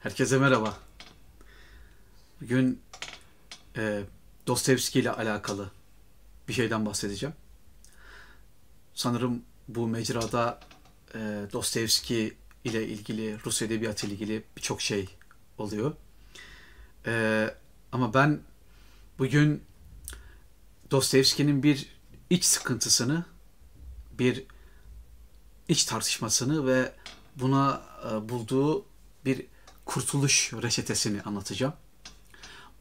Herkese merhaba. Bugün e, Dostoyevski ile alakalı bir şeyden bahsedeceğim. Sanırım bu mecrada e, Dostoyevski ile ilgili, Rus edebiyatı ile ilgili birçok şey oluyor. E, ama ben bugün Dostoyevski'nin bir iç sıkıntısını, bir iç tartışmasını ve buna e, bulduğu bir kurtuluş reçetesini anlatacağım.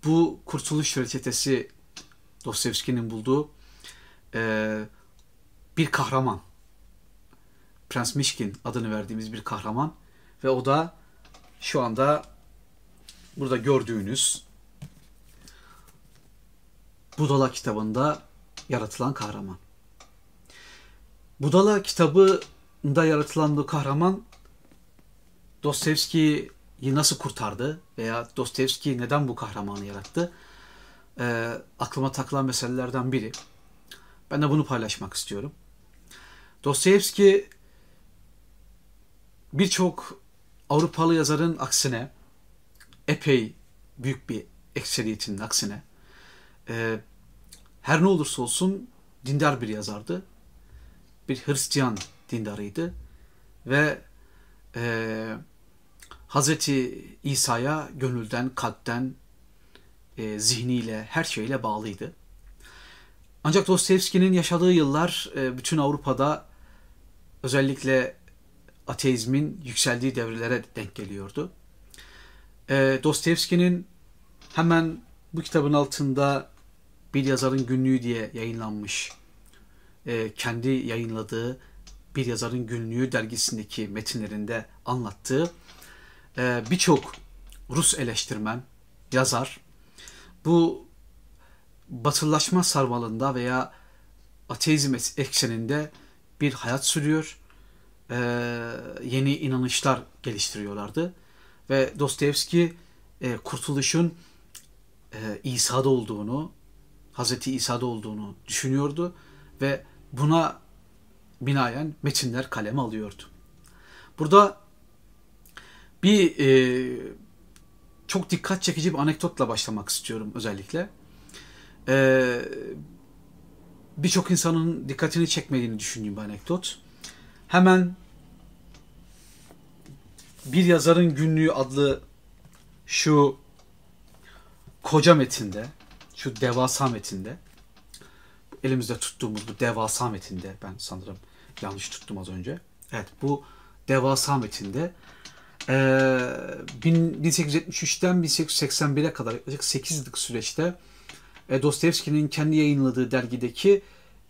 Bu kurtuluş reçetesi Dostoyevski'nin bulduğu e, bir kahraman. Prens Mişkin adını verdiğimiz bir kahraman ve o da şu anda burada gördüğünüz Budala kitabında yaratılan kahraman. Budala kitabında yaratılan bu kahraman Dostoyevski'yi nasıl kurtardı veya Dostoyevski neden bu kahramanı yarattı? E, aklıma takılan meselelerden biri. Ben de bunu paylaşmak istiyorum. Dostoyevski birçok Avrupalı yazarın aksine epey büyük bir ekseriyetinin aksine e, her ne olursa olsun dindar bir yazardı. Bir Hristiyan dindarıydı ve e, Hazreti İsa'ya gönülden, kalpten, e, zihniyle, her şeyle bağlıydı. Ancak Dostoyevski'nin yaşadığı yıllar e, bütün Avrupa'da özellikle ateizmin yükseldiği devrelere denk geliyordu. E, Dostoyevski'nin hemen bu kitabın altında bir yazarın günlüğü diye yayınlanmış, e, kendi yayınladığı bir yazarın günlüğü dergisindeki metinlerinde anlattığı e, birçok Rus eleştirmen, yazar bu batılılaşma sarmalında veya ateizm ekseninde bir hayat sürüyor. E, yeni inanışlar geliştiriyorlardı. Ve Dostoyevski e, kurtuluşun e, İsa'da olduğunu, Hazreti İsa'da olduğunu düşünüyordu ve buna binaen metinler kaleme alıyordu. Burada bir e, çok dikkat çekici bir anekdotla başlamak istiyorum özellikle. E, Birçok insanın dikkatini çekmediğini düşündüğüm bir anekdot. Hemen bir yazarın günlüğü adlı şu koca metinde, şu devasa metinde, elimizde tuttuğumuz bu devasa metinde, ben sanırım yanlış tuttum az önce. Evet bu devasa metinde 1873'ten ee, 1881'e kadar yaklaşık 8 yıllık süreçte e, Dostoyevski'nin kendi yayınladığı dergideki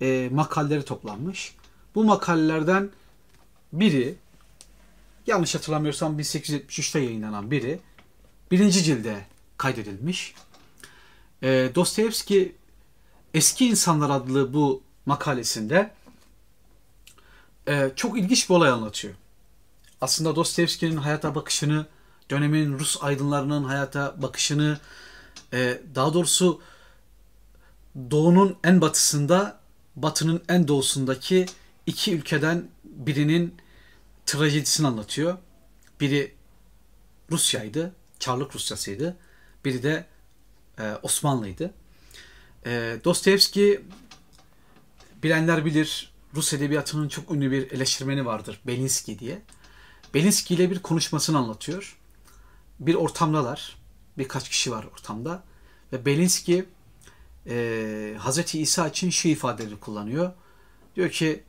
e, makaleleri toplanmış. Bu makalelerden biri yanlış hatırlamıyorsam 1873'te yayınlanan biri birinci cilde kaydedilmiş. E, Dostoyevski Eski İnsanlar adlı bu makalesinde e, çok ilginç bir olay anlatıyor aslında Dostoyevski'nin hayata bakışını, dönemin Rus aydınlarının hayata bakışını, e, daha doğrusu doğunun en batısında, batının en doğusundaki iki ülkeden birinin trajedisini anlatıyor. Biri Rusya'ydı, Çarlık Rusyası'ydı. Biri de e, Osmanlı'ydı. E, Dostoyevski bilenler bilir Rus edebiyatının çok ünlü bir eleştirmeni vardır Belinsky diye. Belinski ile bir konuşmasını anlatıyor. Bir ortamdalar. Birkaç kişi var ortamda. Ve Belinski e, Hazreti İsa için şu ifadeleri kullanıyor. Diyor ki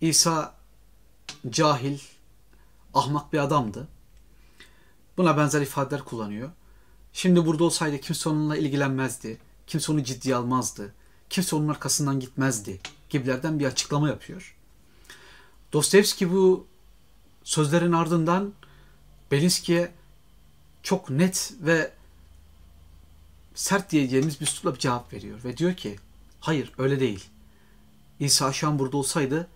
İsa cahil, ahmak bir adamdı. Buna benzer ifadeler kullanıyor. Şimdi burada olsaydı kimse onunla ilgilenmezdi. Kimse onu ciddiye almazdı. Kimse onun arkasından gitmezdi gibilerden bir açıklama yapıyor. Dostoyevski bu sözlerin ardından Belinski'ye çok net ve sert diyeceğimiz bir üslupla bir cevap veriyor. Ve diyor ki hayır öyle değil. İsa şu burada olsaydı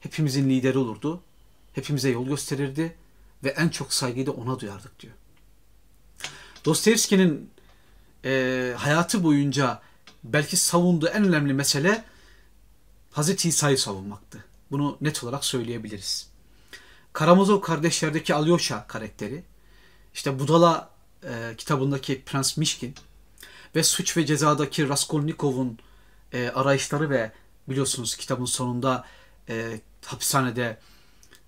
hepimizin lideri olurdu. Hepimize yol gösterirdi ve en çok saygıyı da ona duyardık diyor. Dostoyevski'nin e, hayatı boyunca belki savunduğu en önemli mesele Hazreti İsa'yı savunmaktı. Bunu net olarak söyleyebiliriz. Karamazov kardeşlerdeki Alyosha karakteri işte Budala e, kitabındaki Prens Mişkin ve Suç ve Ceza'daki Raskolnikov'un e, arayışları ve biliyorsunuz kitabın sonunda e, hapishanede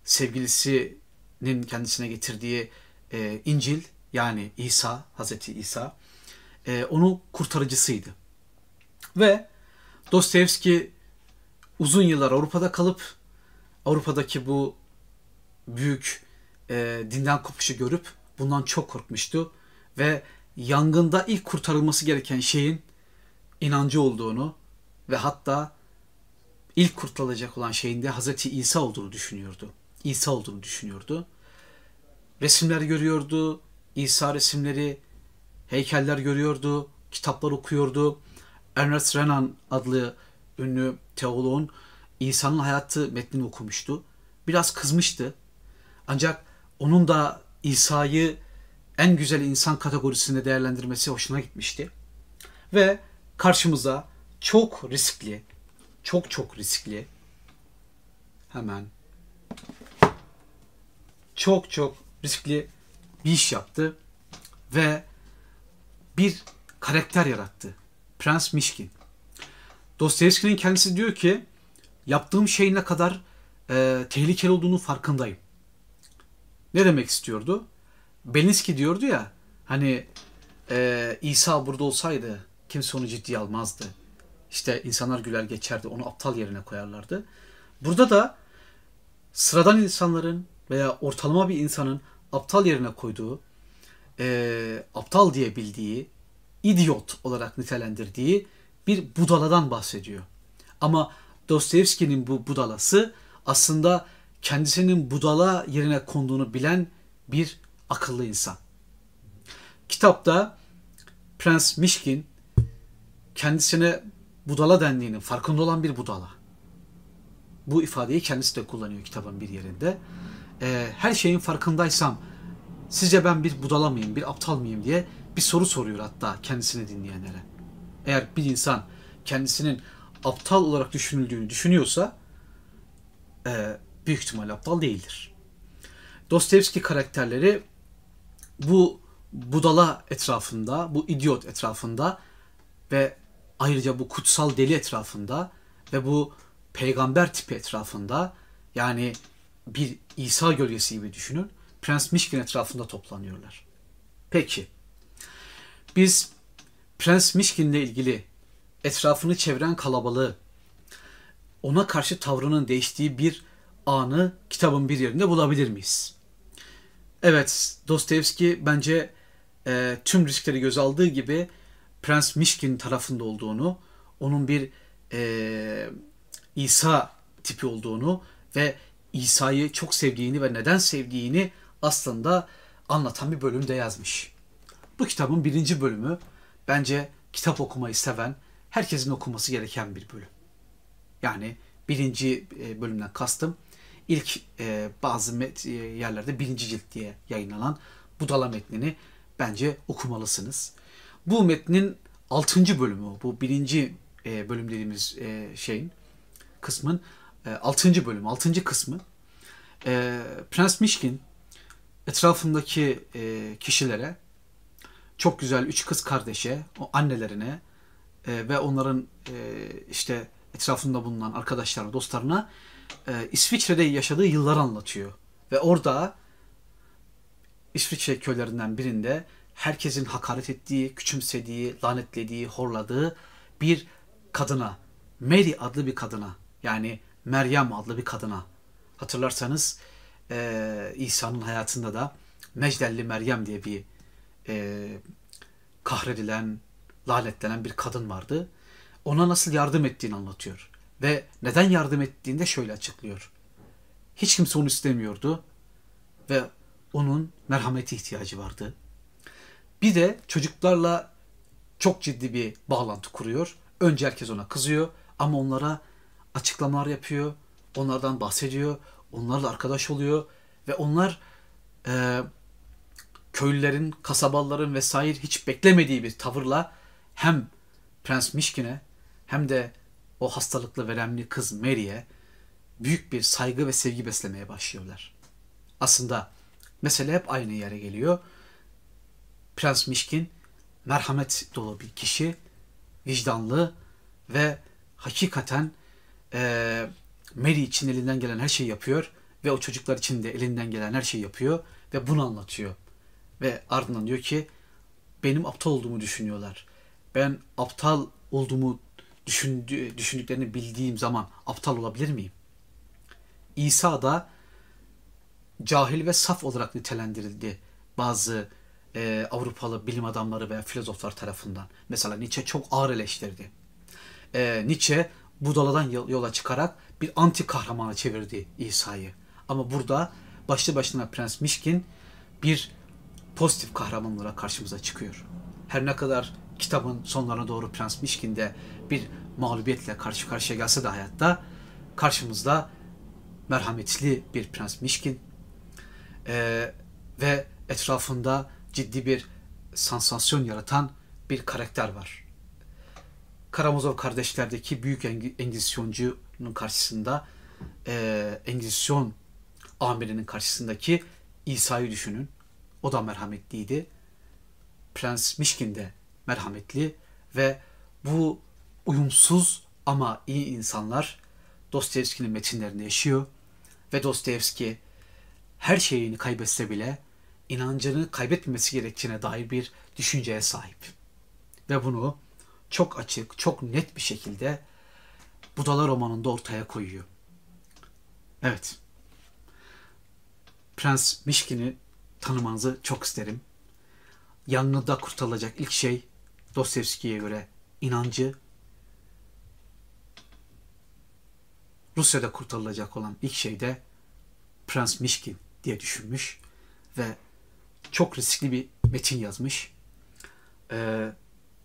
sevgilisinin kendisine getirdiği e, İncil yani İsa, Hazreti İsa e, onun kurtarıcısıydı. Ve Dostoyevski uzun yıllar Avrupa'da kalıp Avrupa'daki bu büyük e, dinden kopuşu görüp bundan çok korkmuştu ve yangında ilk kurtarılması gereken şeyin inancı olduğunu ve hatta ilk kurtarılacak olan şeyin de Hazreti İsa olduğunu düşünüyordu. İsa olduğunu düşünüyordu. Resimler görüyordu, İsa resimleri, heykeller görüyordu, kitaplar okuyordu. Ernest Renan adlı ünlü teoloğun İsa'nın hayatı metnini okumuştu. Biraz kızmıştı. Ancak onun da İsa'yı en güzel insan kategorisinde değerlendirmesi hoşuna gitmişti. Ve karşımıza çok riskli, çok çok riskli hemen çok çok riskli bir iş yaptı ve bir karakter yarattı. Prens Mişkin. Dostoyevski'nin kendisi diyor ki yaptığım şeyin ne kadar e, tehlikeli olduğunu farkındayım. Ne demek istiyordu? Belinsky diyordu ya hani e, İsa burada olsaydı kimse onu ciddiye almazdı. İşte insanlar güler geçerdi onu aptal yerine koyarlardı. Burada da sıradan insanların veya ortalama bir insanın aptal yerine koyduğu, e, aptal diye bildiği, idiot olarak nitelendirdiği bir budaladan bahsediyor. Ama Dostoyevski'nin bu budalası aslında kendisinin budala yerine konduğunu bilen bir akıllı insan. Kitapta Prens Mişkin kendisine budala dendiğinin farkında olan bir budala. Bu ifadeyi kendisi de kullanıyor kitabın bir yerinde. Ee, her şeyin farkındaysam sizce ben bir budala mıyım, bir aptal mıyım diye bir soru soruyor hatta kendisini dinleyenlere. Eğer bir insan kendisinin aptal olarak düşünüldüğünü düşünüyorsa e, büyük ihtimal aptal değildir. Dostoyevski karakterleri bu budala etrafında, bu idiot etrafında ve ayrıca bu kutsal deli etrafında ve bu peygamber tipi etrafında yani bir İsa gölgesi gibi düşünün. Prens Mişkin etrafında toplanıyorlar. Peki. Biz Prens Mişkin'le ilgili etrafını çeviren kalabalığı, ona karşı tavrının değiştiği bir anı kitabın bir yerinde bulabilir miyiz? Evet, Dostoyevski bence e, tüm riskleri göz aldığı gibi Prens Mişkin tarafında olduğunu, onun bir e, İsa tipi olduğunu ve İsa'yı çok sevdiğini ve neden sevdiğini aslında anlatan bir bölümde yazmış. Bu kitabın birinci bölümü bence kitap okumayı seven, herkesin okuması gereken bir bölüm. Yani birinci e, bölümden kastım ilk e, bazı met, e, yerlerde birinci cilt diye yayınlanan Budala metnini bence okumalısınız. Bu metnin altıncı bölümü, bu birinci e, bölüm dediğimiz e, şeyin, kısmın e, altıncı bölüm, altıncı kısmı e, Prens Mişkin etrafındaki e, kişilere çok güzel üç kız kardeşe, o annelerine e, ve onların e, işte etrafında bulunan arkadaşlarına, dostlarına e, İsviçre'de yaşadığı yılları anlatıyor. Ve orada İsviçre köylerinden birinde herkesin hakaret ettiği, küçümsediği, lanetlediği, horladığı bir kadına, Mary adlı bir kadına, yani Meryem adlı bir kadına. Hatırlarsanız e, İsa'nın hayatında da Mecdelli Meryem diye bir e, kahredilen, lanetlenen bir kadın vardı. Ona nasıl yardım ettiğini anlatıyor. Ve neden yardım ettiğinde şöyle açıklıyor. Hiç kimse onu istemiyordu ve onun merhameti ihtiyacı vardı. Bir de çocuklarla çok ciddi bir bağlantı kuruyor. Önce herkes ona kızıyor ama onlara açıklamalar yapıyor. Onlardan bahsediyor. Onlarla arkadaş oluyor. Ve onlar e, köylülerin, kasabaların vesaire hiç beklemediği bir tavırla hem Prens Mişkin'e hem de o hastalıklı veremli kız Mary'e büyük bir saygı ve sevgi beslemeye başlıyorlar. Aslında mesele hep aynı yere geliyor. Prens Mişkin merhamet dolu bir kişi, vicdanlı ve hakikaten e, Mary için elinden gelen her şeyi yapıyor ve o çocuklar için de elinden gelen her şeyi yapıyor ve bunu anlatıyor. Ve ardından diyor ki benim aptal olduğumu düşünüyorlar. Ben aptal olduğumu düşündü, düşündüklerini bildiğim zaman aptal olabilir miyim? İsa da cahil ve saf olarak nitelendirildi bazı e, Avrupalı bilim adamları veya filozoflar tarafından. Mesela Nietzsche çok ağır eleştirdi. E, Nietzsche budaladan yola çıkarak bir anti kahramana çevirdi İsa'yı. Ama burada başlı başına Prens Mişkin bir pozitif kahraman olarak karşımıza çıkıyor. Her ne kadar kitabın sonlarına doğru Prens Mişkin de bir mağlubiyetle karşı karşıya gelse de hayatta karşımızda merhametli bir Prens Mişkin ee, ve etrafında ciddi bir sansasyon yaratan bir karakter var. Karamazov kardeşlerdeki büyük Engizisyoncu'nun karşısında e, Engizisyon amirinin karşısındaki İsa'yı düşünün. O da merhametliydi. Prens Mişkin de merhametli ve bu uyumsuz ama iyi insanlar Dostoyevski'nin metinlerinde yaşıyor ve Dostoyevski her şeyini kaybetse bile inancını kaybetmemesi gerektiğine dair bir düşünceye sahip. Ve bunu çok açık, çok net bir şekilde Budala romanında ortaya koyuyor. Evet. Prens Mişkin'i tanımanızı çok isterim. Yanında kurtarılacak ilk şey Dostoyevski'ye göre inancı, Rusya'da kurtarılacak olan ilk şey de Prens Mişkin diye düşünmüş ve çok riskli bir metin yazmış. Ee,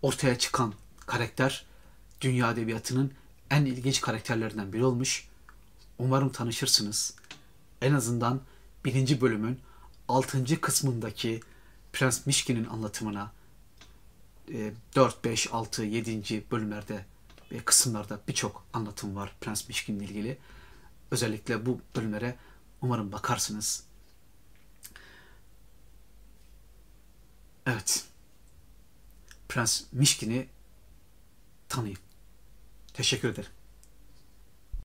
ortaya çıkan karakter dünya edebiyatının en ilginç karakterlerinden biri olmuş. Umarım tanışırsınız. En azından birinci bölümün altıncı kısmındaki Prens Mişkin'in anlatımına 4, 5, 6, 7. bölümlerde kısımlarda birçok anlatım var Prens Mişkin'le ilgili. Özellikle bu bölümlere umarım bakarsınız. Evet. Prens Mişkin'i tanıyın. Teşekkür ederim.